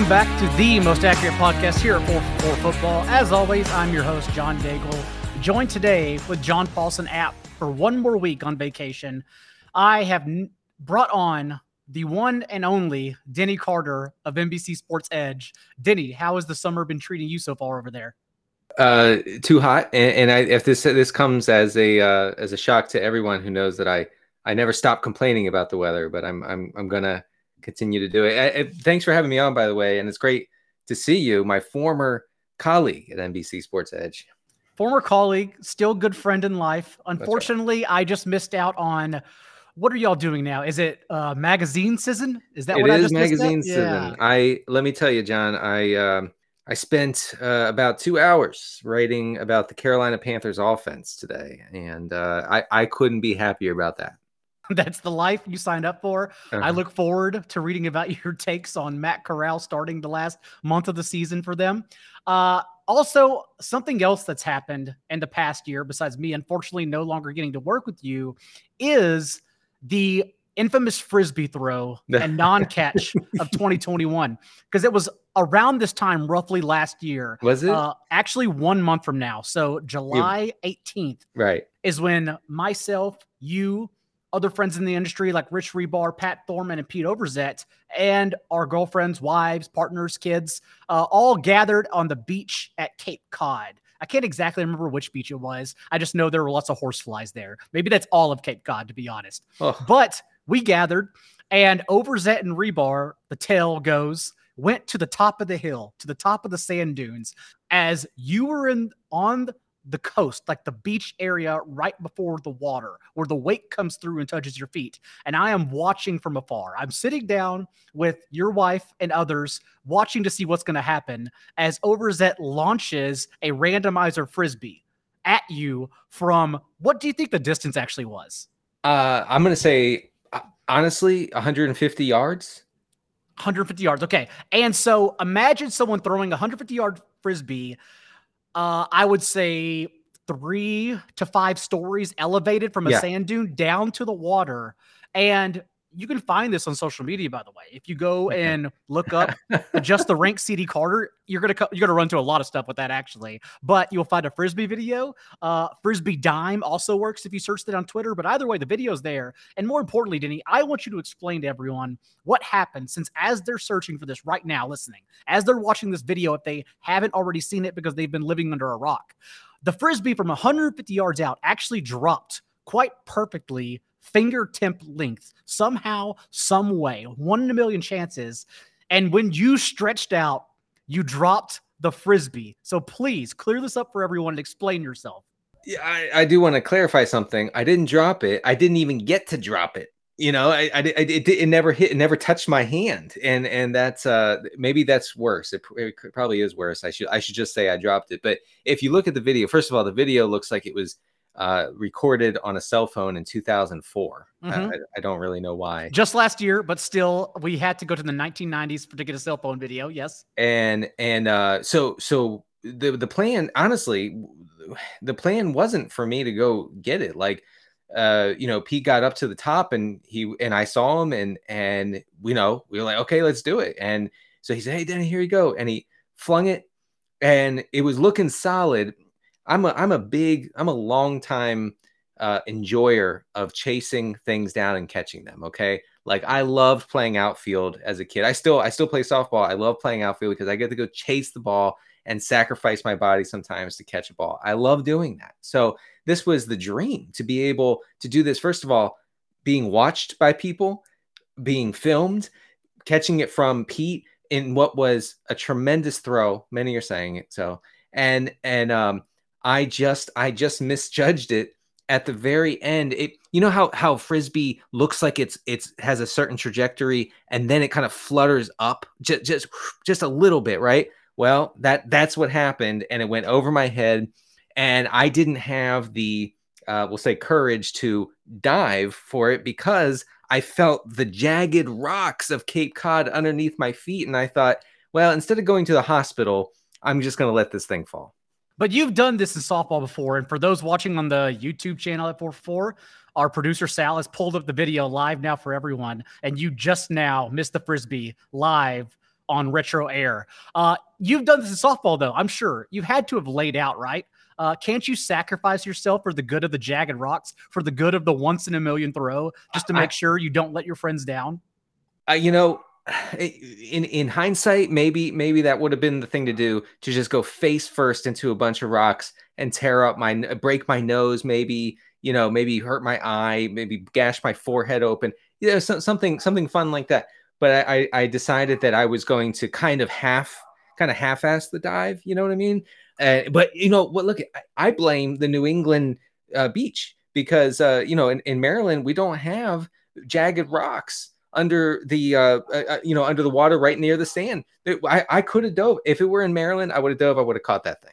Welcome back to the most accurate podcast here at 4 Football. As always, I'm your host, John Daigle, joined today with John Paulsen app for one more week on vacation. I have n- brought on the one and only Denny Carter of NBC Sports Edge. Denny, how has the summer been treating you so far over there? Uh, too hot, and, and I, if this this comes as a uh, as a shock to everyone who knows that I I never stop complaining about the weather, but I'm I'm I'm gonna continue to do it. I, I, thanks for having me on, by the way, and it's great to see you, my former colleague at NBC Sports Edge. Former colleague, still good friend in life. Unfortunately, right. I just missed out on. What are y'all doing now? Is it uh, magazine season? Is that it what is I just magazine season? Yeah. I let me tell you, John. I um, I spent uh, about two hours writing about the Carolina Panthers offense today, and uh, I I couldn't be happier about that. That's the life you signed up for. Uh-huh. I look forward to reading about your takes on Matt Corral starting the last month of the season for them. Uh, also, something else that's happened in the past year, besides me unfortunately no longer getting to work with you, is the infamous frisbee throw and non-catch of 2021 because it was around this time roughly last year was it uh, actually one month from now so july 18th right is when myself you other friends in the industry like Rich Hribar, Pat Thorman, and Pete Overzet, and our girlfriends, wives, partners, kids, uh, all gathered on the beach at Cape Cod. I can't exactly remember which beach it was. I just know there were lots of horseflies there. Maybe that's all of Cape Cod, to be honest. Oh. But we gathered, and Overzet and Hribar, the tale goes, went to the top of the hill, to the top of the sand dunes, as you were in on the coast, like the beach area right before the water, where the wake comes through and touches your feet. And I am watching from afar. I'm sitting down with your wife and others, watching to see what's going to happen as Overzet launches a randomizer frisbee at you from what do you think the distance actually was? Uh, I'm going to say, uh, honestly, 150 yards. 150 yards. Okay. And so imagine someone throwing a 150 yard frisbee uh, I would say three to five stories elevated from a yeah. sand dune down to the water. And you can find this on social media, by the way. If you go and look up just the rank CD Carter, you're gonna you're gonna run to a lot of stuff with that actually. But you'll find a frisbee video. Uh, frisbee dime also works if you search it on Twitter. But either way, the video's there. And more importantly, Denny, I want you to explain to everyone what happened since as they're searching for this right now, listening, as they're watching this video, if they haven't already seen it because they've been living under a rock, the frisbee from 150 yards out actually dropped quite perfectly fingertip length somehow, some way, one in a million chances. And when you stretched out, you dropped the frisbee. So please clear this up for everyone and explain yourself. Yeah, I, I do want to clarify something. I didn't drop it. I didn't even get to drop it. You know, I, I, it, it never hit, it never touched my hand, and and that's uh maybe that's worse. It, it probably is worse. I should I should just say I dropped it. But if you look at the video, first of all, the video looks like it was uh, recorded on a cell phone in 2004. Mm-hmm. I, I, don't really know why. Just last year, but still, we had to go to the 1990s to get a cell phone video. Yes. And and uh, so so the the plan, honestly, the plan wasn't for me to go get it. Like, uh, you know, Pete got up to the top and he and I saw him and and you know we were like, okay, let's do it. And so he said, hey, Danny, here you go, and he flung it, and it was looking solid I'm a I'm a big I'm a long time uh, enjoyer of chasing things down and catching them. Okay, like I loved playing outfield as a kid. I still I still play softball. I love playing outfield because I get to go chase the ball and sacrifice my body sometimes to catch a ball. I love doing that. So this was the dream to be able to do this. First of all, being watched by people, being filmed, catching it from Pete in what was a tremendous throw. Many are saying it so, and and um I just I just misjudged it at the very end. It you know how how frisbee looks like it's it's has a certain trajectory and then it kind of flutters up just just just a little bit, right? Well, that that's what happened and it went over my head and I didn't have the uh, we'll say courage to dive for it because I felt the jagged rocks of Cape Cod underneath my feet and I thought, well, instead of going to the hospital, I'm just going to let this thing fall. But you've done this in softball before. And for those watching on the YouTube channel at 4 our producer Sal has pulled up the video live now for everyone. And you just now missed the frisbee live on Retro Air. Uh, you've done this in softball, though. I'm sure you've had to have laid out, right? Uh, can't you sacrifice yourself for the good of the jagged rocks, for the good of the once in a million throw, just to make I, sure you don't let your friends down? Uh, you know, in in hindsight, maybe maybe that would have been the thing to do to just go face first into a bunch of rocks and tear up my break my nose, maybe you know, maybe hurt my eye, maybe gash my forehead open, you know, so, something something fun like that. But I, I decided that I was going to kind of half kind of half-ass the dive. You know what I mean? Uh, but you know what? Look, I, I blame the New England uh, beach because uh, you know in, in Maryland we don't have jagged rocks under the uh, uh, uh, you know under the water right near the sand. I, I could have dove if it were in Maryland. I would have dove. I would have caught that thing.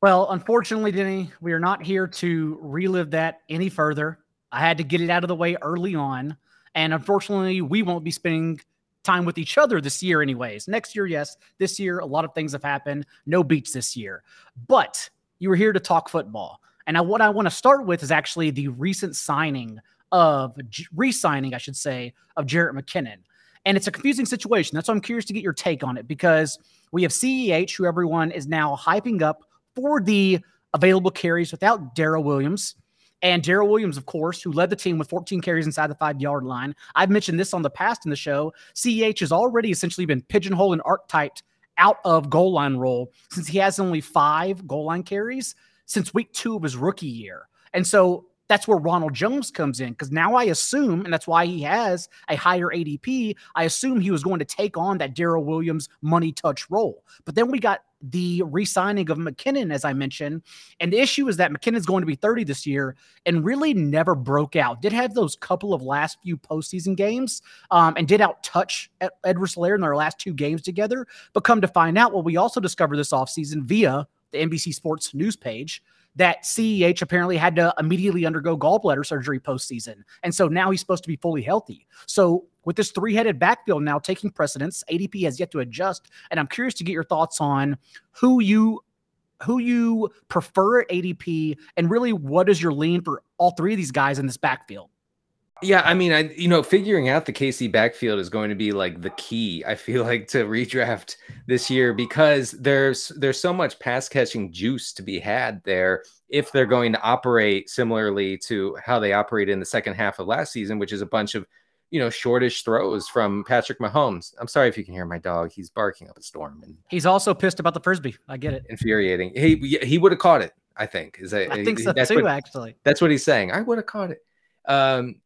Well, unfortunately, Denny, we are not here to relive that any further. I had to get it out of the way early on, and unfortunately, we won't be spending time with each other this year, anyways. Next year, yes. This year, a lot of things have happened. No beats this year, but you were here to talk football. And what I want to start with is actually the recent signing of re-signing, I should say, of Jerick McKinnon. And it's a confusing situation. That's why I'm curious to get your take on it because we have CEH, who everyone is now hyping up for the available carries without Darrel Williams. And Darrel Williams, of course, who led the team with 14 carries inside the five yard line. I've mentioned this on the past in the show. CEH has already essentially been pigeonholed and archetyped out of goal line role since he has only five goal line carries since week two of his rookie year. And so that's where Ronald Jones comes in because now I assume, and that's why he has a higher ADP. I assume he was going to take on that Darrel Williams money touch role. But then we got the re-signing of McKinnon, as I mentioned, and the issue is that McKinnon's going to be 30 this year and really never broke out. Did have those couple of last few postseason games, um, and did out touch Edwards-Helaire in their last two games together. But come to find out, what we also discovered this offseason via the NBC Sports news page that CEH apparently had to immediately undergo gallbladder surgery postseason. And so now he's supposed to be fully healthy. So with this three headed backfield now taking precedence, ADP has yet to adjust. And I'm curious to get your thoughts on who you who you prefer at ADP and really what is your lean for all three of these guys in this backfield. Yeah, I mean, I you know, figuring out the KC backfield is going to be like the key. I feel like to redraft this year because there's there's so much pass catching juice to be had there if they're going to operate similarly to how they operated in the second half of last season, which is a bunch of you know shortish throws from Patrick Mahomes. I'm sorry if you can hear my dog; he's barking up a storm, and he's also pissed about the frisbee. I get it. Infuriating. He he would have caught it. I think is that, I think so too. What, actually, that's what he's saying. I would have caught it. Um,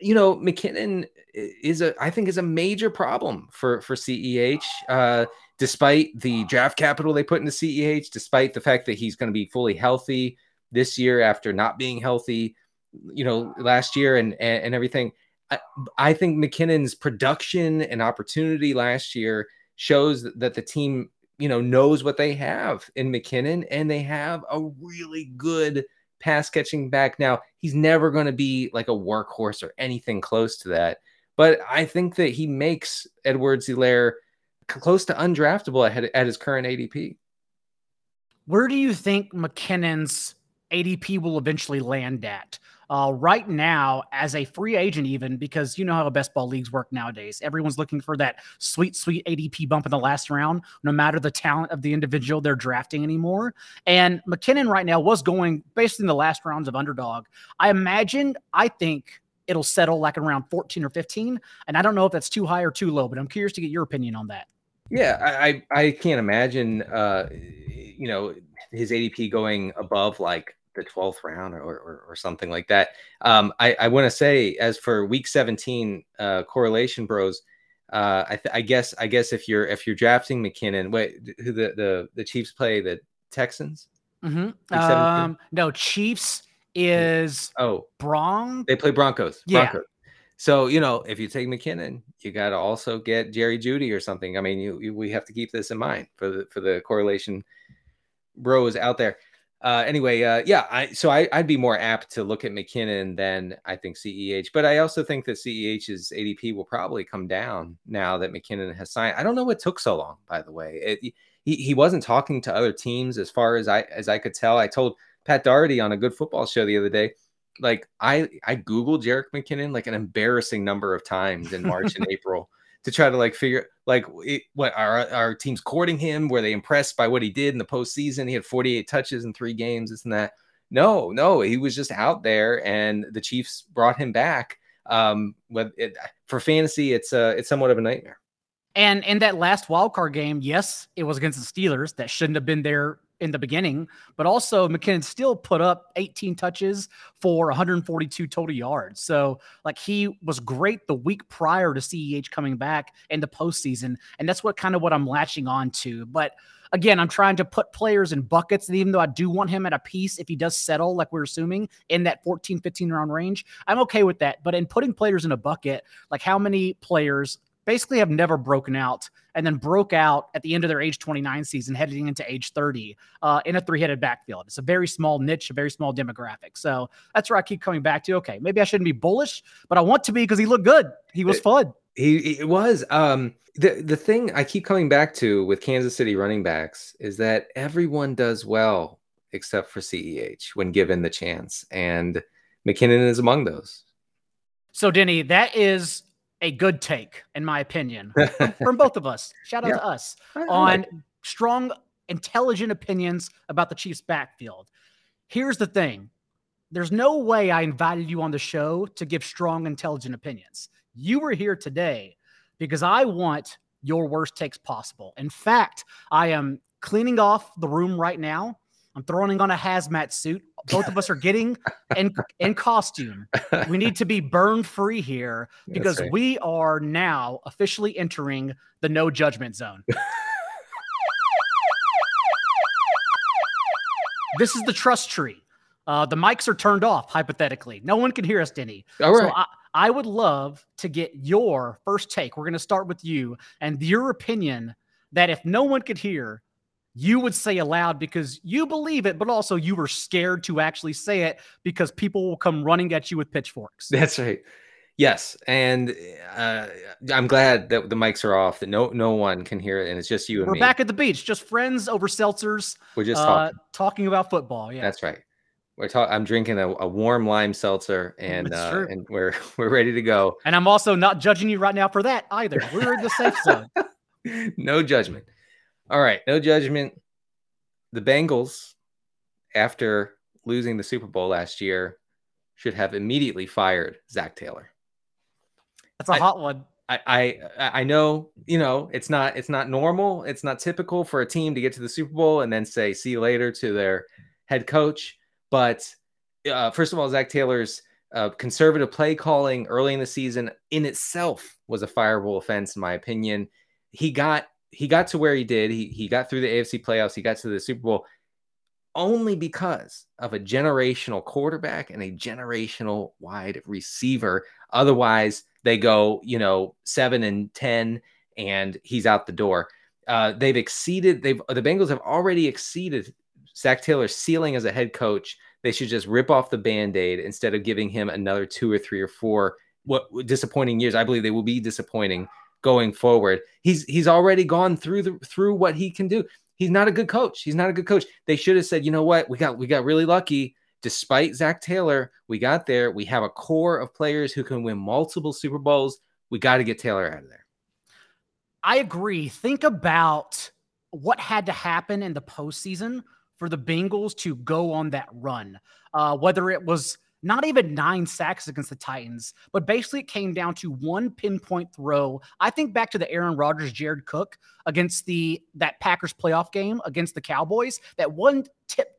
you know, McKinnon is a I think is a major problem for for CEH. Uh, despite the draft capital they put into CEH, despite the fact that he's going to be fully healthy this year after not being healthy, you know, last year and and, and everything. I, I think McKinnon's production and opportunity last year shows that the team, you know, knows what they have in McKinnon, and they have a really good pass catching back. Now, he's never going to be like a workhorse or anything close to that. But I think that he makes Edwards-Helaire close to undraftable at, at his current ADP. Where do you think McKinnon's ADP will eventually land at? uh, right now as a free agent, even because you know how best ball leagues work nowadays. Everyone's looking for that sweet, sweet ADP bump in the last round, no matter the talent of the individual they're drafting anymore. And McKinnon right now was going basically in the last rounds of underdog. I imagine, I think it'll settle like around 14 or 15. And I don't know if that's too high or too low, but I'm curious to get your opinion on that. Yeah, I I can't imagine uh you know his ADP going above like the 12th round or, or, or something like that. Um, I, I want to say, as for week 17 uh, correlation bros, uh, I, th- I, guess I guess if you're if you're drafting McKinnon, wait, who the the, the Chiefs play the Texans? Mm-hmm. Um, no, Chiefs is oh Bron. They play Broncos. Yeah. Broncos. So you know, if you take McKinnon, you got to also get Jerry Jeudy or something. I mean, you, you, we have to keep this in mind for the for the correlation bros out there uh, anyway, uh, yeah, I so I, would be more apt to look at McKinnon than I think CEH, but I also think that CEH's ADP will probably come down now that McKinnon has signed. I don't know what took so long, by the way. It, he he wasn't talking to other teams as far as I as I could tell. I told Pat Daugherty on a good football show the other day, like I I googled Jerick McKinnon like an embarrassing number of times in March and April to try to like figure like it, what our our team's courting him. Were they impressed by what he did in the postseason? He had 48 touches in three games, isn't that? No, no, he was just out there, and the Chiefs brought him back. Um, but it, for fantasy, it's uh, it's somewhat of a nightmare. And in that last wild card game, yes, it was against the Steelers that shouldn't have been there in the beginning, but also McKinnon still put up 18 touches for 142 total yards. So, like, he was great the week prior to CEH coming back in the postseason. And that's what kind of what I'm latching on to. But again, I'm trying to put players in buckets. And even though I do want him at a piece, if he does settle, like we're assuming, in that 14, 15 round range, I'm okay with that. But in putting players in a bucket, like how many players basically have never broken out and then broke out at the end of their age 29 season, heading into age 30 uh, in a three headed backfield. It's a very small niche, a very small demographic. So that's where I keep coming back to. Okay, maybe I shouldn't be bullish, but I want to be because he looked good. He was fun. He, he was. Um, the the thing I keep coming back to with Kansas City running backs is that everyone does well except for CEH when given the chance, and McKinnon is among those. So, Denny, that is a good take, in my opinion, from, both of us. Shout out yeah. to us on like strong, intelligent opinions about the Chiefs' backfield. Here's the thing there's no way I invited you on the show to give strong, intelligent opinions. You were here today because I want your worst takes possible. In fact, I am cleaning off the room right now. I'm throwing on a hazmat suit both of us are getting in in costume. We need to be burn free here because right. we are now officially entering the no judgment zone. this is the trust tree. Uh, the mics are turned off, hypothetically. No one can hear us, Denny. All right. So I, I would love to get your first take. We're going to start with you and your opinion that if no one could hear, you would say aloud because you believe it, but also you were scared to actually say it because people will come running at you with pitchforks. That's right. Yes, and uh, I'm glad that the mics are off. That no no one can hear it, and it's just you and we're me. back at the beach, just friends over seltzers. We're just uh, talking. talking about football. Yeah, that's right. We're talking. I'm drinking a, a, warm lime seltzer, and uh, and we're we're ready to go. And I'm also not judging you right now for that either. We're in the safe zone. no judgment. All right, no judgment. The Bengals, after losing the Super Bowl last year, should have immediately fired Zac Taylor. That's a I, hot one. I, I I know you know it's not it's not normal it's not typical for a team to get to the Super Bowl and then say see you later to their head coach but uh, first of all Zac Taylor's uh, conservative play calling early in the season in itself was a fireable offense in my opinion he got he got to where he did. He he got through the AFC playoffs. He got to the Super Bowl only because of a generational quarterback and a generational wide receiver. Otherwise, they go, you know, seven and ten, and he's out the door. Uh, they've exceeded. They've the Bengals have already exceeded Zac Taylor's ceiling as a head coach. They should just rip off the band-aid instead of giving him another two or three or four what disappointing years. I believe they will be disappointing going forward. He's he's already gone through the through what he can do. He's not a good coach. He's not a good coach. They should have said, you know what, we got we got really lucky. Despite Zac Taylor, we got there. We have a core of players who can win multiple Super Bowls. We got to get Taylor out of there. I agree. Think about what had to happen in the postseason for the Bengals to go on that run. Uh, whether it was not even nine sacks against the Titans, but basically it came down to one pinpoint throw. I think back to the Aaron Rodgers, Jared Cook against the that Packers playoff game against the Cowboys. That one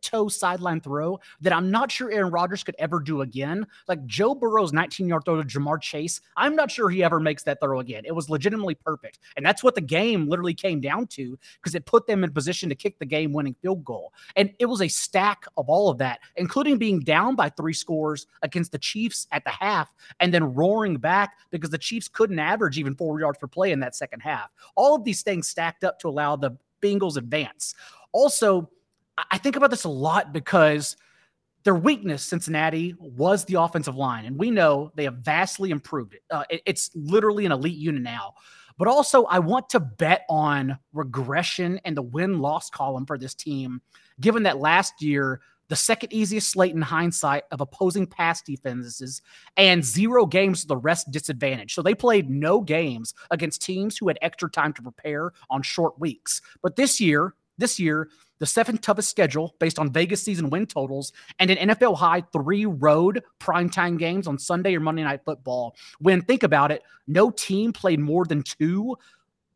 tiptoe sideline throw that I'm not sure Aaron Rodgers could ever do again. Like Joe Burrow's 19 yard throw to Ja'Marr Chase, I'm not sure he ever makes that throw again. It was legitimately perfect. And that's what the game literally came down to because it put them in position to kick the game winning field goal. And it was a stack of all of that, including being down by three scores against the Chiefs at the half and then roaring back because the Chiefs couldn't average even four yards per play in that second half. All of these things stacked up to allow the Bengals advance. Also, I think about this a lot because their weakness, Cincinnati, was the offensive line. And we know they have vastly improved it. Uh, it it's literally an elite unit now. But also, I want to bet on regression and the win loss column for this team, given that last year the second easiest slate in hindsight of opposing pass defenses, and zero games with the rest disadvantage. So they played no games against teams who had extra time to prepare on short weeks. But this year, this year, the seventh toughest schedule based on Vegas season win totals, and an NFL high three road primetime games on Sunday or Monday Night Football. When think about it, no team played more than two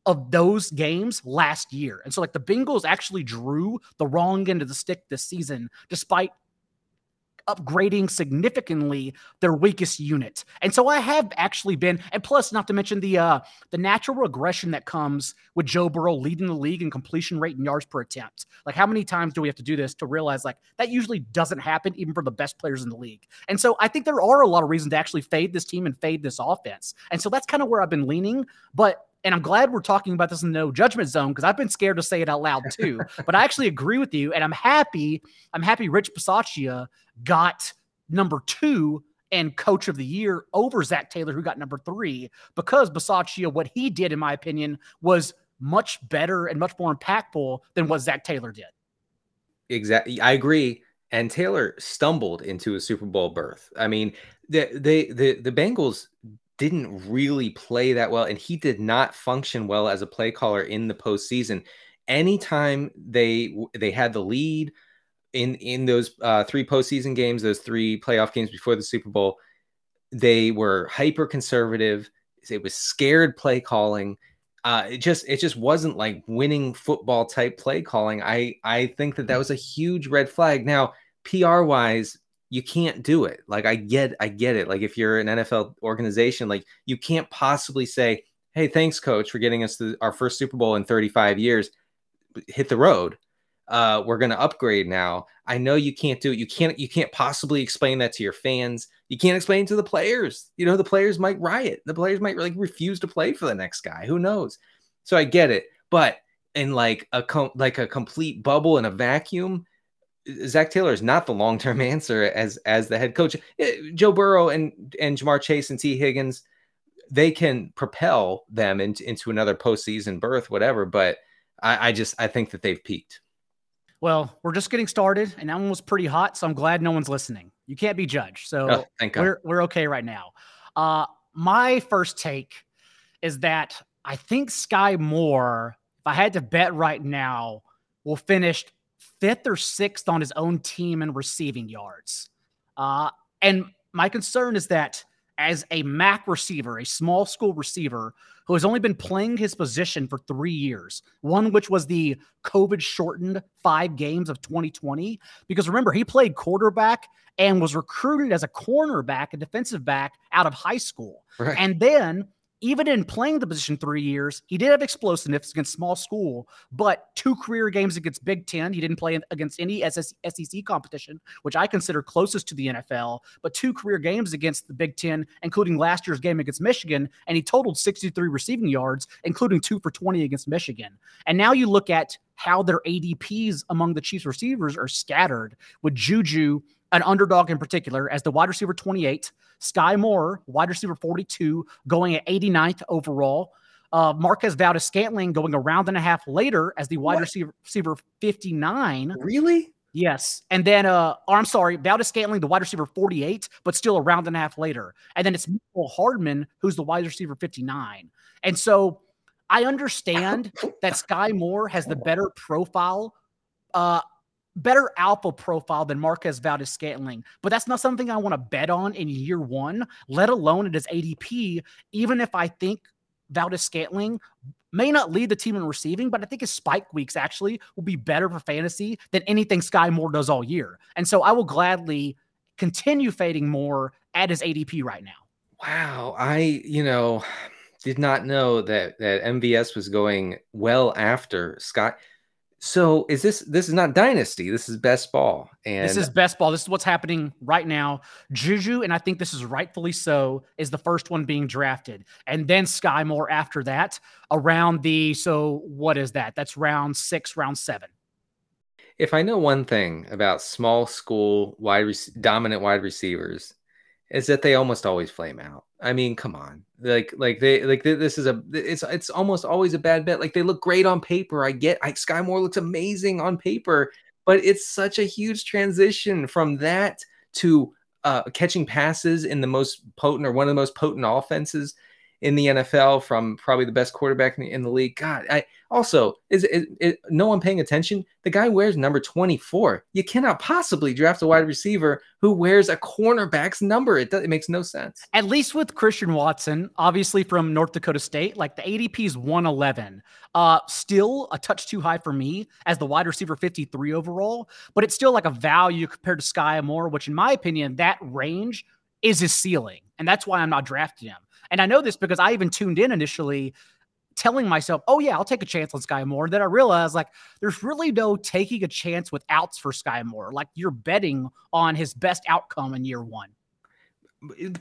of those games last year. And so, like, the Bengals actually drew the wrong end of the stick this season, despite upgrading significantly their weakest unit. And so I have actually been, and plus, not to mention the uh, the natural regression that comes with Joe Burrow leading the league in completion rate and yards per attempt. Like, how many times do we have to do this to realize like that usually doesn't happen even for the best players in the league? And so I think there are a lot of reasons to actually fade this team and fade this offense. And so that's kind of where I've been leaning. But and I'm glad we're talking about this in the no judgment zone because I've been scared to say it out loud too. but I actually agree with you, and I'm happy. I'm happy Rich Bisaccia got number two and coach of the year over Zac Taylor, who got number three, because Bisaccia, what he did, in my opinion, was much better and much more impactful than what Zac Taylor did. Exactly. I agree. And Taylor stumbled into a Super Bowl berth. I mean, the they the the Bengals didn't really play that well, and he did not function well as a play caller in the postseason. Anytime they they had the lead in in those uh, three postseason games, those three playoff games before the Super Bowl, they were hyper conservative. It was scared play calling. Uh, it just it just wasn't like winning football type play calling. I I think that that was a huge red flag. Now PR wise, you can't do it. Like I get I get it. Like if you're an NFL organization, like you can't possibly say, "Hey, thanks coach for getting us to our first Super Bowl in 35 years. Hit the road. Uh, we're going to upgrade now." I know you can't do it. You can't you can't possibly explain that to your fans. You can't explain to the players. You know, the players might riot. The players might like refuse to play for the next guy. Who knows? So I get it. But in like a com- like a complete bubble in a vacuum, Zac Taylor is not the long term answer as as the head coach. Eh, Joe Burrow and and Ja'Marr Chase and Tee Higgins, they can propel them into, into another postseason berth, whatever. But I, I just I think that they've peaked. Well, we're just getting started, and that one was pretty hot, so I'm glad no one's listening. You can't be judged, so oh, we're we're okay right now. Uh, my first take is that I think Skyy Moore, if I had to bet right now, will finish fifth or sixth on his own team in receiving yards. Uh, and my concern is that as a MAC receiver, a small school receiver who has only been playing his position for three years, one which was the COVID shortened five games of 2020. Because remember, he played quarterback and was recruited as a cornerback, a defensive back out of high school. Right. And then even in playing the position three years, he did have explosiveness against small school, but two career games against Big Ten. He didn't play against any SEC competition, which I consider closest to the NFL, but two career games against the Big Ten, including last year's game against Michigan, and he totaled 63 receiving yards, including two for 20 against Michigan. And now you look at how their ADPs among the Chiefs receivers are scattered with Juju an underdog in particular as the wide receiver 28, Skyy Moore, wide receiver 42, going at 89th overall. Uh, Marquez Valdes Scantling going a round and a half later as the wide receiver, receiver 59. Really? Yes. And then, uh, oh, I'm sorry, Valdes Scantling, the wide receiver 48, but still a round and a half later. And then it's Mecole Hardman, who's the wide receiver 59. And so I understand that Skyy Moore has the better profile uh, better alpha profile than Marquez Valdes Scantling, but that's not something I want to bet on in year one, let alone at his ADP, even if I think Valdes Scantling may not lead the team in receiving, but I think his spike weeks actually will be better for fantasy than anything Skyy Moore does all year. And so I will gladly continue fading Moore at his ADP right now. Wow. I, you know, did not know that that MVS was going well after Scott. So is this this is not dynasty? This is best ball. And this is best ball. This is what's happening right now. Juju, and I think this is rightfully so, is the first one being drafted, and then Skyy Moore after that around the. So what is that? That's round six, round seven. If I know one thing about small school wide rec- dominant wide receivers, is that they almost always flame out. I mean, come on, like like they like this is a it's it's almost always a bad bet. Like they look great on paper. I get I, Skyy Moore looks amazing on paper, but it's such a huge transition from that to uh, catching passes in the most potent or one of the most potent offenses in the NFL from probably the best quarterback in the, in the league. God, I also is, is, is, no one paying attention. The guy wears number 24. You cannot possibly draft a wide receiver who wears a cornerback's number. It, does, it makes no sense. At least with Christian Watson, obviously from North Dakota State, like the ADP is 111. Uh, still a touch too high for me as the wide receiver 53 overall, but it's still like a value compared to Skyy Moore, which in my opinion, that range is his ceiling. And that's why I'm not drafting him. And I know this because I even tuned in initially telling myself, oh, yeah, I'll take a chance on Skyy Moore. Then I realized, like, there's really no taking a chance with outs for Skyy Moore. Like, you're betting on his best outcome in year one.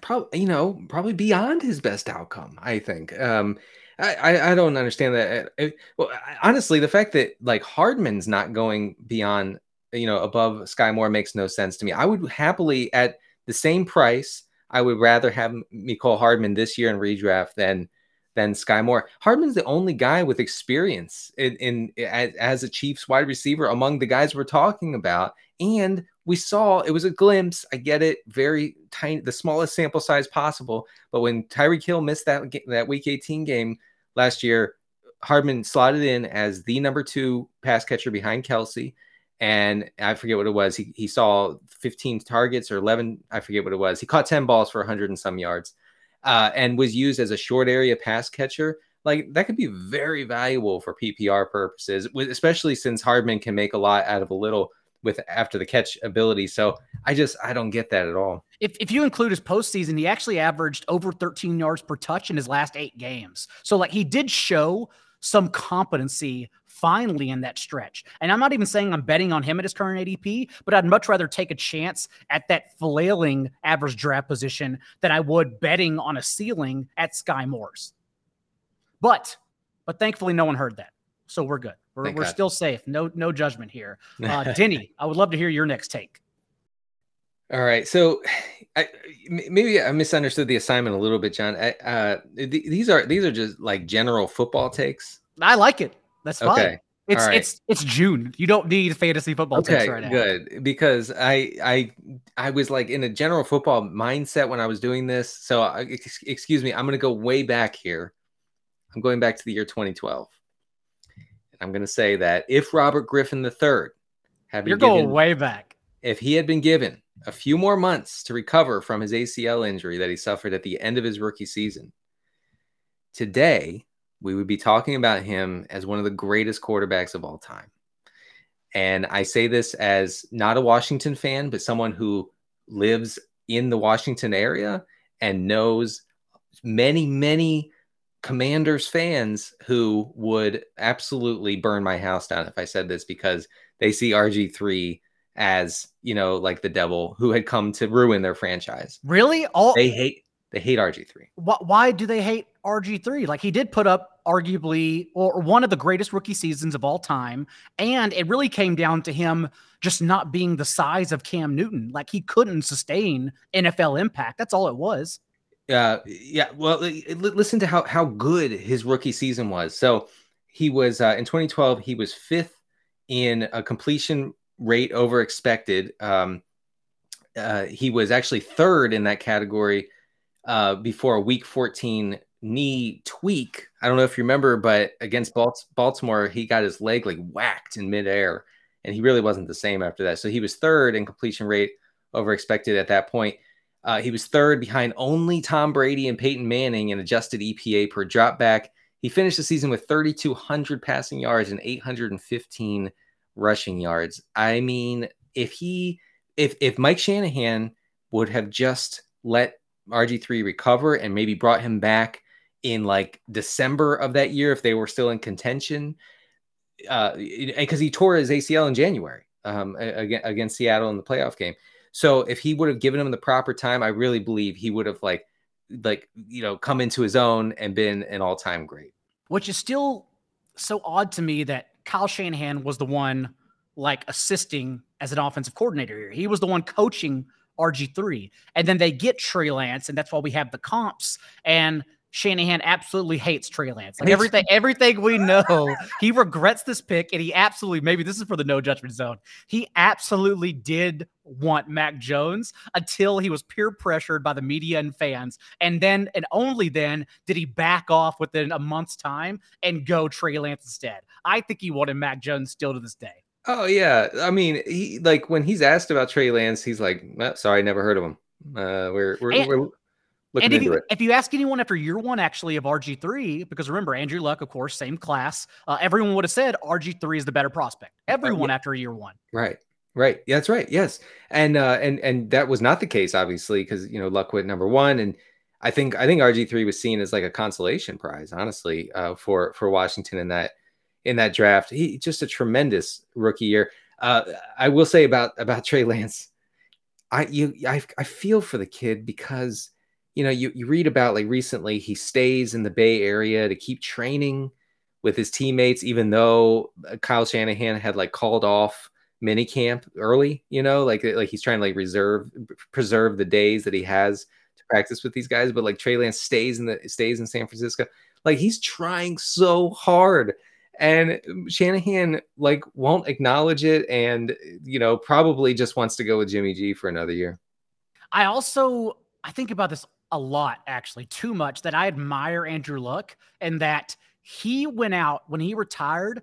Probably, you know, probably beyond his best outcome, I think. Um, I, I don't understand that. Uh, well, honestly, the fact that like Hardman's not going beyond, you know, above Skyy Moore makes no sense to me. I would happily at the same price I would rather have Mecole Hardman this year in redraft than than Skyy Moore. Hardman's the only guy with experience in, in as, as, a Chiefs wide receiver among the guys we're talking about. And we saw it was a glimpse. I get it, very tiny, the smallest sample size possible. But when Tyreek Hill missed that that Week 18 game last year, Hardman slotted in as the number two pass catcher behind Kelce and I forget what it was. He, he saw 15 targets or 11, I forget what it was. He caught 10 balls for 100 and some yards uh, and was used as a short area pass catcher. Like that could be very valuable for PPR purposes, especially since Hardman can make a lot out of a little with after the catch ability. So I just I don't get that at all. If, if you include his postseason, he actually averaged over 13 yards per touch in his last eight games. So like he did show some competency finally in that stretch. And I'm not even saying I'm betting on him at his current ADP, but I'd much rather take a chance at that flailing average draft position than I would betting on a ceiling at Skyy Moore's. But, but thankfully, no one heard that. So we're good. We're, we're still safe. No, no judgment here. Uh, Denny, I would love to hear your next take. All right. So I, maybe I misunderstood the assignment a little bit, John. I, uh, th- these are these are just like general football takes. I like it. That's fine. Okay. It's right. it's it's June. You don't need fantasy football okay, right now. Good. Because I I I was like in a general football mindset when I was doing this. So uh, excuse me, I'm going to go way back here. I'm going back to the year 2012. And I'm going to say that if Robert Griffin III had been You're given, going way back. If he had been given a few more months to recover from his ACL injury that he suffered at the end of his rookie season, today we would be talking about him as one of the greatest quarterbacks of all time. And I say this as not a Washington fan, but someone who lives in the Washington area and knows many, many Commanders fans who would absolutely burn my house down if I said this because they see RG3 as, you know, like the devil who had come to ruin their franchise. Really? All they hate they hate RG3. Why do they hate RG3? Like he did put up arguably or one of the greatest rookie seasons of all time. And it really came down to him just not being the size of Cam Newton. Like he couldn't sustain NFL impact. That's all it was. Uh, yeah. Well, listen to how, how good his rookie season was. So he was uh, in 2012, he was fifth in a completion rate over expected. Um, uh, he was actually third in that category uh, before a week 14 knee tweak. I don't know if you remember, but against Baltimore, he got his leg like whacked in midair, and he really wasn't the same after that. So he was third in completion rate over expected at that point. Uh, he was third behind only Tom Brady and Peyton Manning in adjusted EPA per dropback. He finished the season with 3,200 passing yards and 815 rushing yards. I mean, if he, if if Mike Shanahan would have just let RG3 recover and maybe brought him back in like December of that year if they were still in contention. Uh, because he tore his ACL in January um, against Seattle in the playoff game. So if he would have given him the proper time, I really believe he would have like like you know come into his own and been an all time great. Which is still so odd to me that Kyle Shanahan was the one like assisting as an offensive coordinator here. He was the one coaching RG3. And then they get Trey Lance, and that's why we have the comps. And Shanahan absolutely hates Trey Lance. Like everything, everything we know, he regrets this pick, and he absolutely maybe this is for the no judgment zone. He absolutely did want Mac Jones until he was peer pressured by the media and fans, and then and only then did he back off within a month's time and go Trey Lance instead. I think he wanted Mac Jones still to this day. Oh yeah, I mean, he like when he's asked about Trey Lance, he's like, oh, "Sorry, never heard of him." Uh, we're we're, and, we're and if you, it. if you ask anyone after year one, actually, of RG3, because remember, Andrew Luck, of course, same class, uh, everyone would have said RG3 is the better prospect. Everyone yeah. after year one. Right. Right. Yeah, that's right. Yes. And uh and and that was not the case, obviously, because you know, Luck went number one. And I think I think RG3 was seen as like a consolation prize, honestly, uh for for Washington in that in that draft. He just a tremendous rookie year. Uh I will say about about Trey Lance, I you I I feel for the kid because you know, you, you read about like recently he stays in the Bay Area to keep training with his teammates, even though uh, Kyle Shanahan had like called off mini camp early, you know, like like he's trying to like reserve preserve the days that he has to practice with these guys. But like Trey Lance stays in the stays in San Francisco. Like he's trying so hard. And Shanahan like won't acknowledge it and you know probably just wants to go with Jimmy G for another year. I also I think about this a lot, actually, too much that I admire Andrew Luck and that he went out when he retired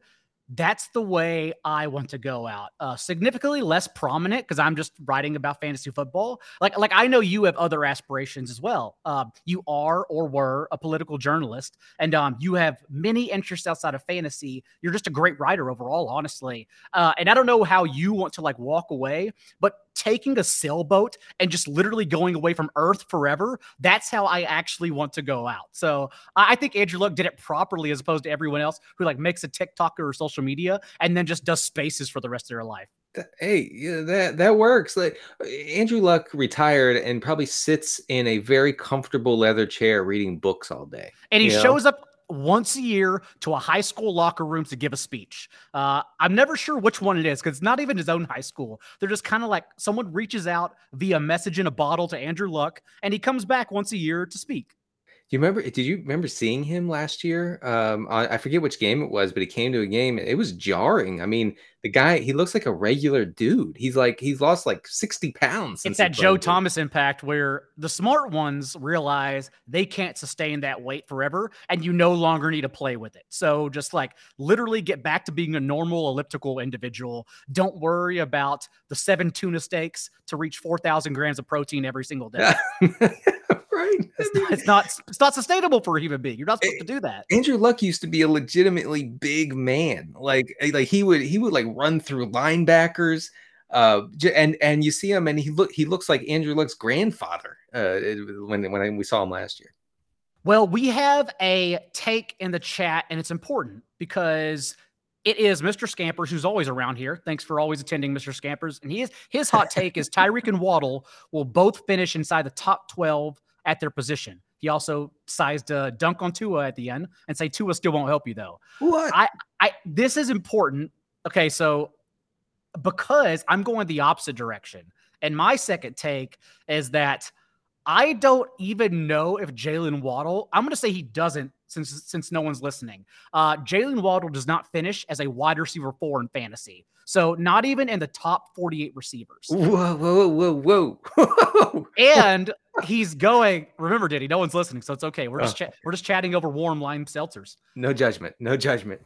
that's the way I want to go out. Uh, significantly less prominent because I'm just writing about fantasy football. Like, like I know you have other aspirations as well. Uh, you are or were a political journalist, and um, you have many interests outside of fantasy. You're just a great writer overall, honestly. Uh, and I don't know how you want to like walk away, but taking a sailboat and just literally going away from Earth forever. That's how I actually want to go out. So I think Andrew Luck did it properly as opposed to everyone else who like makes a TikTok or social media and then just does spaces for the rest of their life. Hey, yeah, that that works. Like Andrew Luck retired and probably sits in a very comfortable leather chair reading books all day. And he shows know? up once a year to a high school locker room to give a speech. Uh, I'm never sure which one it is because it's not even his own high school. They're just kind of like someone reaches out via message in a bottle to Andrew Luck, and he comes back once a year to speak. Do you remember? Did you remember seeing him last year? Um, I, I forget which game it was, but he came to a game. It was jarring. I mean, the guy he looks like a regular dude. He's like he's lost like sixty pounds. It's that Joe Thomas impact where the smart ones realize they can't sustain that weight forever, and you no longer need to play with it. So just like literally get back to being a normal elliptical individual. Don't worry about the seven tuna steaks to reach four thousand grams of protein every single day. right? It's not, it's not, it's not sustainable for a human being. You're not supposed to do that. Andrew Luck used to be a legitimately big man. Like eh, like he would he would like run through linebackers. Uh, and and you see him, and he look he looks like Andrew Luck's grandfather. Uh, when when we saw him last year. Well, we have a take in the chat, and it's important because it is Mr. Scampers, who's always around here. Thanks for always attending, Mr. Scampers. And he is his hot take is Tyreek and Waddle will both finish inside the top 12 at their position. He also sized a dunk on Tua at the end and say Tua still won't help you though. What? I, I this is important. Okay, so because I'm going the opposite direction. And my second take is that I don't even know if Jalen Waddle, I'm going to say he doesn't since since no one's listening. Uh, Jalen Waddle does not finish as a wide receiver four in fantasy. So not even in the top 48 receivers. Whoa, whoa, whoa, whoa. and he's going, remember, Diddy, no one's listening, so it's okay. We're just oh. we're just chatting over warm lime seltzers. No judgment. No judgment.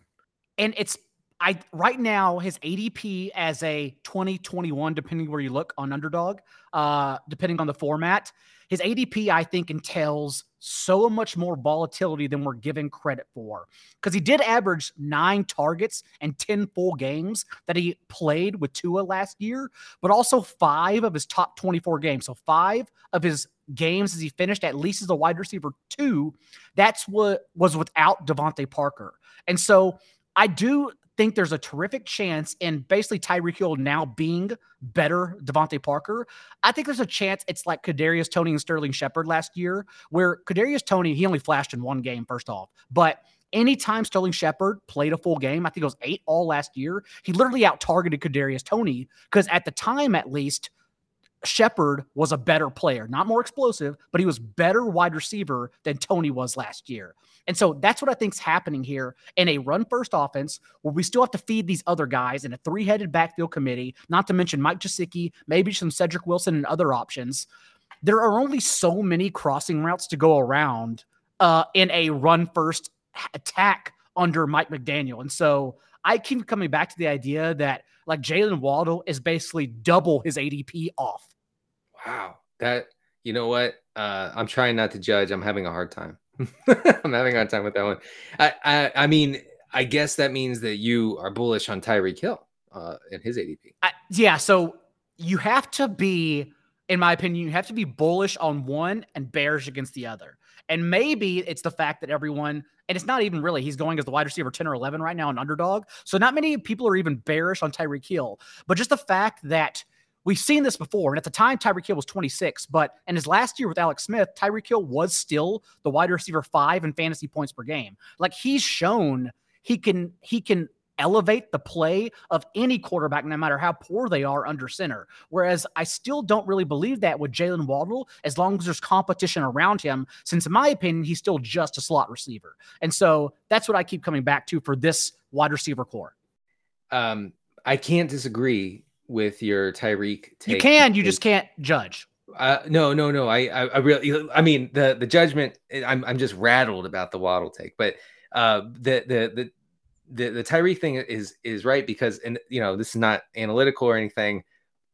And it's I right now his ADP as a 2021, depending where you look on underdog, uh, depending on the format, his ADP, I think, entails so much more volatility than we're given credit for. Because he did average nine targets and 10 full games that he played with Tua last year, but also five of his top 24 games. So five of his games as he finished at least as a wide receiver two, that's what was without DeVante Parker. And so I do think there's a terrific chance in basically Tyreek Hill now being better DeVante Parker. I think there's a chance it's like Kadarius Toney and Sterling Shepard last year, where Kadarius Toney, he only flashed in one game first off, but anytime Sterling Shepard played a full game, I think it was eight all last year, he literally out targeted Kadarius Toney because at the time at least Shepard was a better player, not more explosive, but he was better wide receiver than Toney was last year. And so that's what I think is happening here in a run first offense where we still have to feed these other guys in a three headed backfield committee, not to mention Mike Gesicki, maybe some Cedric Wilson and other options. There are only so many crossing routes to go around uh, in a run first attack under Mike McDaniel. And so I keep coming back to the idea that like Jalen Waddle is basically double his ADP off. Wow. That, you know what? Uh, I'm trying not to judge. I'm having a hard time. I'm having a hard time with that one. I, I, I mean, I guess that means that you are bullish on Tyreek Hill uh, and his ADP. I, yeah. So you have to be, in my opinion, you have to be bullish on one and bearish against the other. And maybe it's the fact that everyone, and it's not even really, he's going as the wide receiver 10 or 11 right now, an underdog. So not many people are even bearish on Tyreek Hill, but just the fact that we've seen this before. And at the time, Tyreek Hill was 26, but in his last year with Alex Smith, Tyreek Hill was still the wide receiver five in fantasy points per game. Like he's shown he can, he can elevate the play of any quarterback, no matter how poor they are under center. Whereas I still don't really believe that with Jaylen Waddle, as long as there's competition around him, since in my opinion, he's still just a slot receiver. And so that's what I keep coming back to for this wide receiver corps. Um, I can't disagree with your Tyreek. You can, you just can't judge. Uh, no, no, no. I, I, I really, I mean, the the judgment. I'm, I'm just rattled about the Waddle take, but uh, the the the the the Tyreek thing is is right because and you know this is not analytical or anything.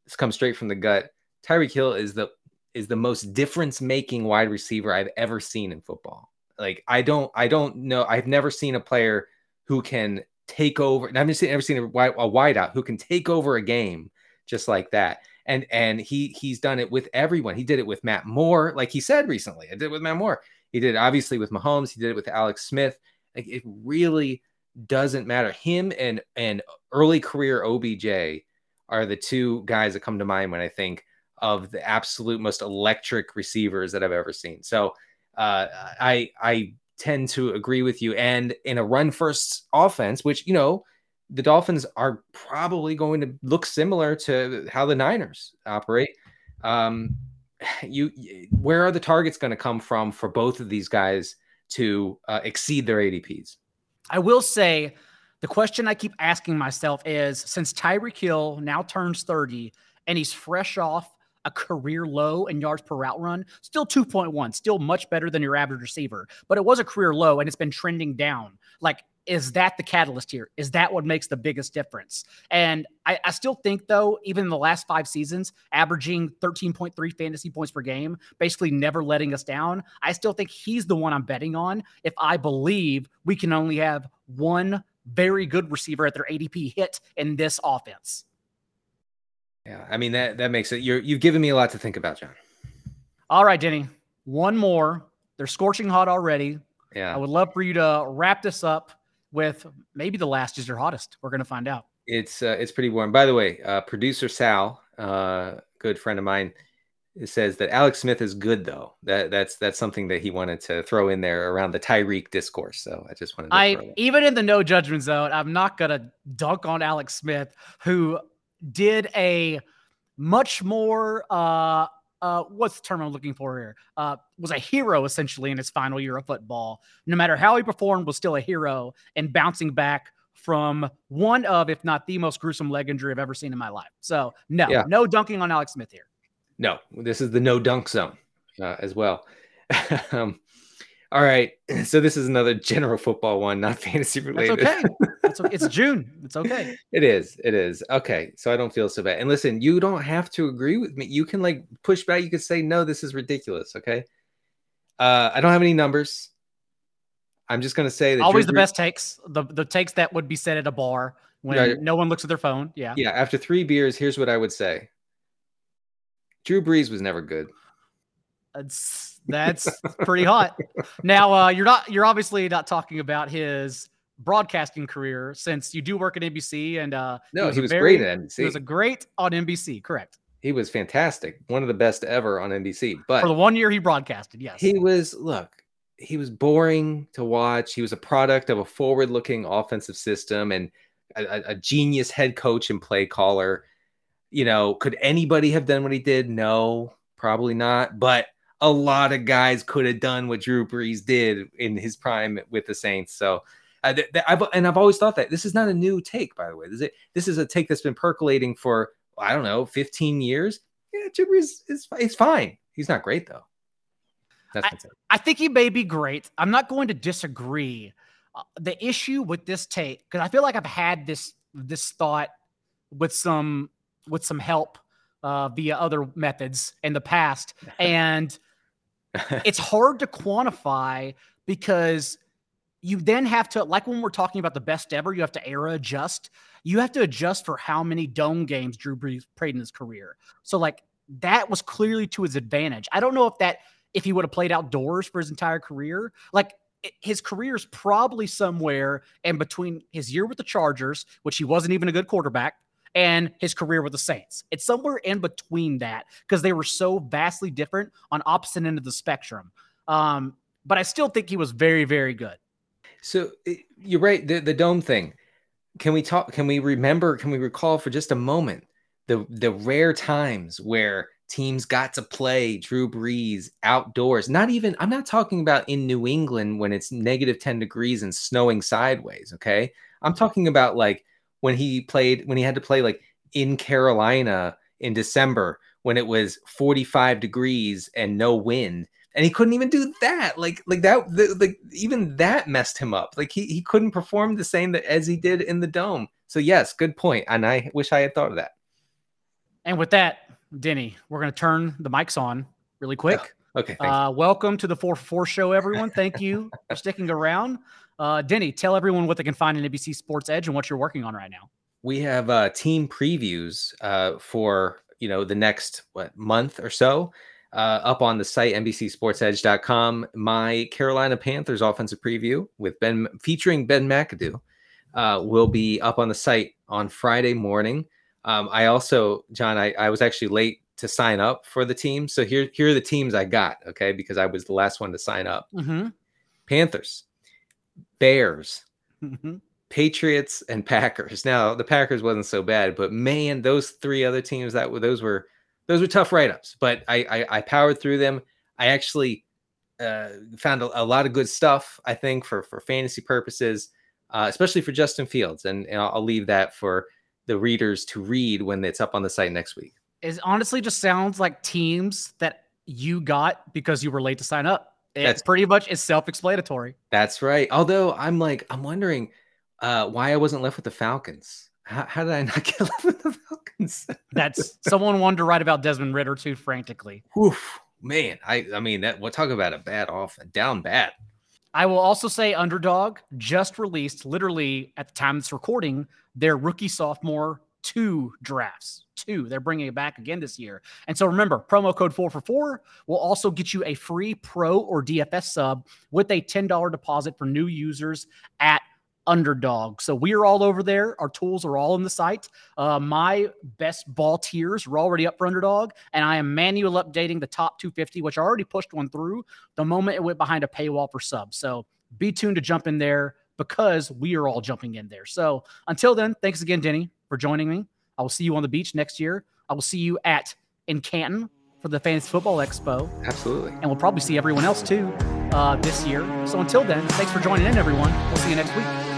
This comes straight from the gut. Tyreek Hill is the is the most difference making wide receiver I've ever seen in football. Like I don't I don't know I've never seen a player who can take over. And I've never seen, a, wide, a wideout who can take over a game just like that. And and he he's done it with everyone. He did it with Matt Moore, like he said recently. I did it with Matt Moore. He did it obviously with Mahomes. He did it with Alex Smith. Like it really doesn't matter. Him and and early career OBJ are the two guys that come to mind when I think of the absolute most electric receivers that I've ever seen. So uh, I I tend to agree with you. And in a run first offense, which you know the Dolphins are probably going to look similar to how the Niners operate. Um, you where are the targets going to come from for both of these guys to uh, exceed their ADPs? I will say the question I keep asking myself is since Tyreek Hill now turns 30 and he's fresh off a career low in yards per route run, still 2.1, still much better than your average receiver, but it was a career low and it's been trending down. Like, is that the catalyst here? Is that what makes the biggest difference? And I, I still think, though, even in the last five seasons, averaging 13.3 fantasy points per game, basically never letting us down, I still think he's the one I'm betting on if I believe we can only have one very good receiver at their ADP hit in this offense. Yeah, I mean that that makes it. You're you've given me a lot to think about, John. All right, Denny. One more. They're scorching hot already. Yeah. I would love for you to wrap this up with maybe the last is your hottest. We're going to find out. It's uh, it's pretty warm. By the way, uh, producer Sal, uh, good friend of mine, says that Alex Smith is good though. That that's that's something that he wanted to throw in there around the Tyreek discourse. So I just wanted. To. I even in the no judgment zone, I'm not gonna dunk on Alex Smith, who did a much more uh uh, what's the term I'm looking for here? Uh, was a hero essentially in his final year of football. No matter how he performed, was still a hero and bouncing back from one of, if not the most gruesome leg injury I've ever seen in my life. So no, yeah. no dunking on Alex Smith here. No, this is the no dunk zone uh, as well. um, all right. So this is another general football one, not fantasy related. That's okay. It's, it's June. It's okay. It is. It is. Okay. So I don't feel so bad. And listen, you don't have to agree with me. You can like push back. You can say, no, this is ridiculous. Okay. Uh, I don't have any numbers. I'm just gonna say that always Drew the best takes, the the takes that would be said at a bar when yeah, no one looks at their phone. Yeah. Yeah. After three beers, here's what I would say. Drew Brees was never good. That's that's pretty hot. Now uh, you're not you're obviously not talking about his broadcasting career since you do work at NBC and uh no he was, he was very, great at NBC. He was a great on NBC, correct? He was fantastic, one of the best ever on NBC. But for the one year he broadcasted, yes, he was. Look, he was boring to watch. He was a product of a forward-looking offensive system and a, a genius head coach and play caller. You know, could anybody have done what he did? No, probably not. But a lot of guys could have done what Drew Brees did in his prime with the Saints. So, uh, th- th- I've, and I've always thought that this is not a new take, by the way. This is, this is a take that's been percolating for I don't know, 15 years. Yeah, Drew Brees is it's fine. He's not great though. That's I, I think he may be great. I'm not going to disagree. Uh, the issue with this take, because I feel like I've had this this thought with some with some help uh, via other methods in the past, and it's hard to quantify because you then have to like when we're talking about the best ever, you have to era adjust. You have to adjust for how many dome games Drew Brees played in his career. So like that was clearly to his advantage. I don't know if that if he would have played outdoors for his entire career, like his career is probably somewhere in between his year with the Chargers, which he wasn't even a good quarterback, and his career with the Saints. It's somewhere in between that because they were so vastly different on opposite end of the spectrum. Um, but I still think he was very, very good. So you're right. The the dome thing. Can we talk? Can we remember? Can we recall for just a moment the the rare times where teams got to play Drew Brees outdoors? Not even. I'm not talking about in New England when it's negative ten degrees and snowing sideways. Okay, I'm talking about like when he played when he had to play like in Carolina in December when it was 45 degrees and no wind and he couldn't even do that. Like like that the, like even that messed him up. Like he he couldn't perform the same that as he did in the dome. So yes, good. And I wish I had thought of that. And with that, Denny, we're going to turn the mics on really quick. Oh, okay. Uh, welcome to the 4 4 show, everyone. Thank you for sticking around. Uh, Denny, tell everyone what they can find in NBC Sports Edge and what you're working on right now. We have uh, team previews uh, for you know the next what month or so uh, up on the site NBCSportsEdge.com. My Carolina Panthers offensive preview with Ben featuring Ben McAdoo uh, will be up on the site on Friday morning. Um, I also, John, I, I was actually late to sign up for the team. So here, here are the teams I got, okay, because I was the last one to sign up. Mm-hmm. Panthers, Bears, mm-hmm. Patriots, and Packers. Now the Packers wasn't so bad, but man, those three other teams that were those were those were tough write-ups, but I I, I powered through them. I actually uh, found a, a, lot of good stuff. I think for for fantasy purposes, uh, especially for Justin Fields, and, and I'll, I'll leave that for the readers to read when it's up on the site next week. It honestly just sounds like teams that you got because you were late to sign up. It's that's pretty much it's self-explanatory. That's right. Although I'm like I'm wondering uh, why I wasn't left with the Falcons. How, how, did I not get left with the Falcons? That's someone wanted to write about Desmond Ridder too frantically. Oof, man, I I mean that we'll talk about a bad off down bad. I will also say Underdog just released literally at the time of this recording their rookie sophomore two drafts. Two. They're bringing it back again this year. And so remember, promo code 4 for 4 will also get you a free pro or DFS sub with a $10 deposit for new users at underdog. So we are all over there. Our tools are all in the site. Uh, my best ball tiers are already up for underdog, and I am manual updating the top 250, which I already pushed one through the moment it went behind a paywall for subs. So be tuned to jump in there because we are all jumping in there. So until then, thanks again, Denny, for joining me. I will see you on the beach next year. I will see you at in Canton for the Fantasy Football Expo. Absolutely. And we'll probably see everyone else too uh, this year. So until then, thanks for joining in, everyone. We'll see you next week.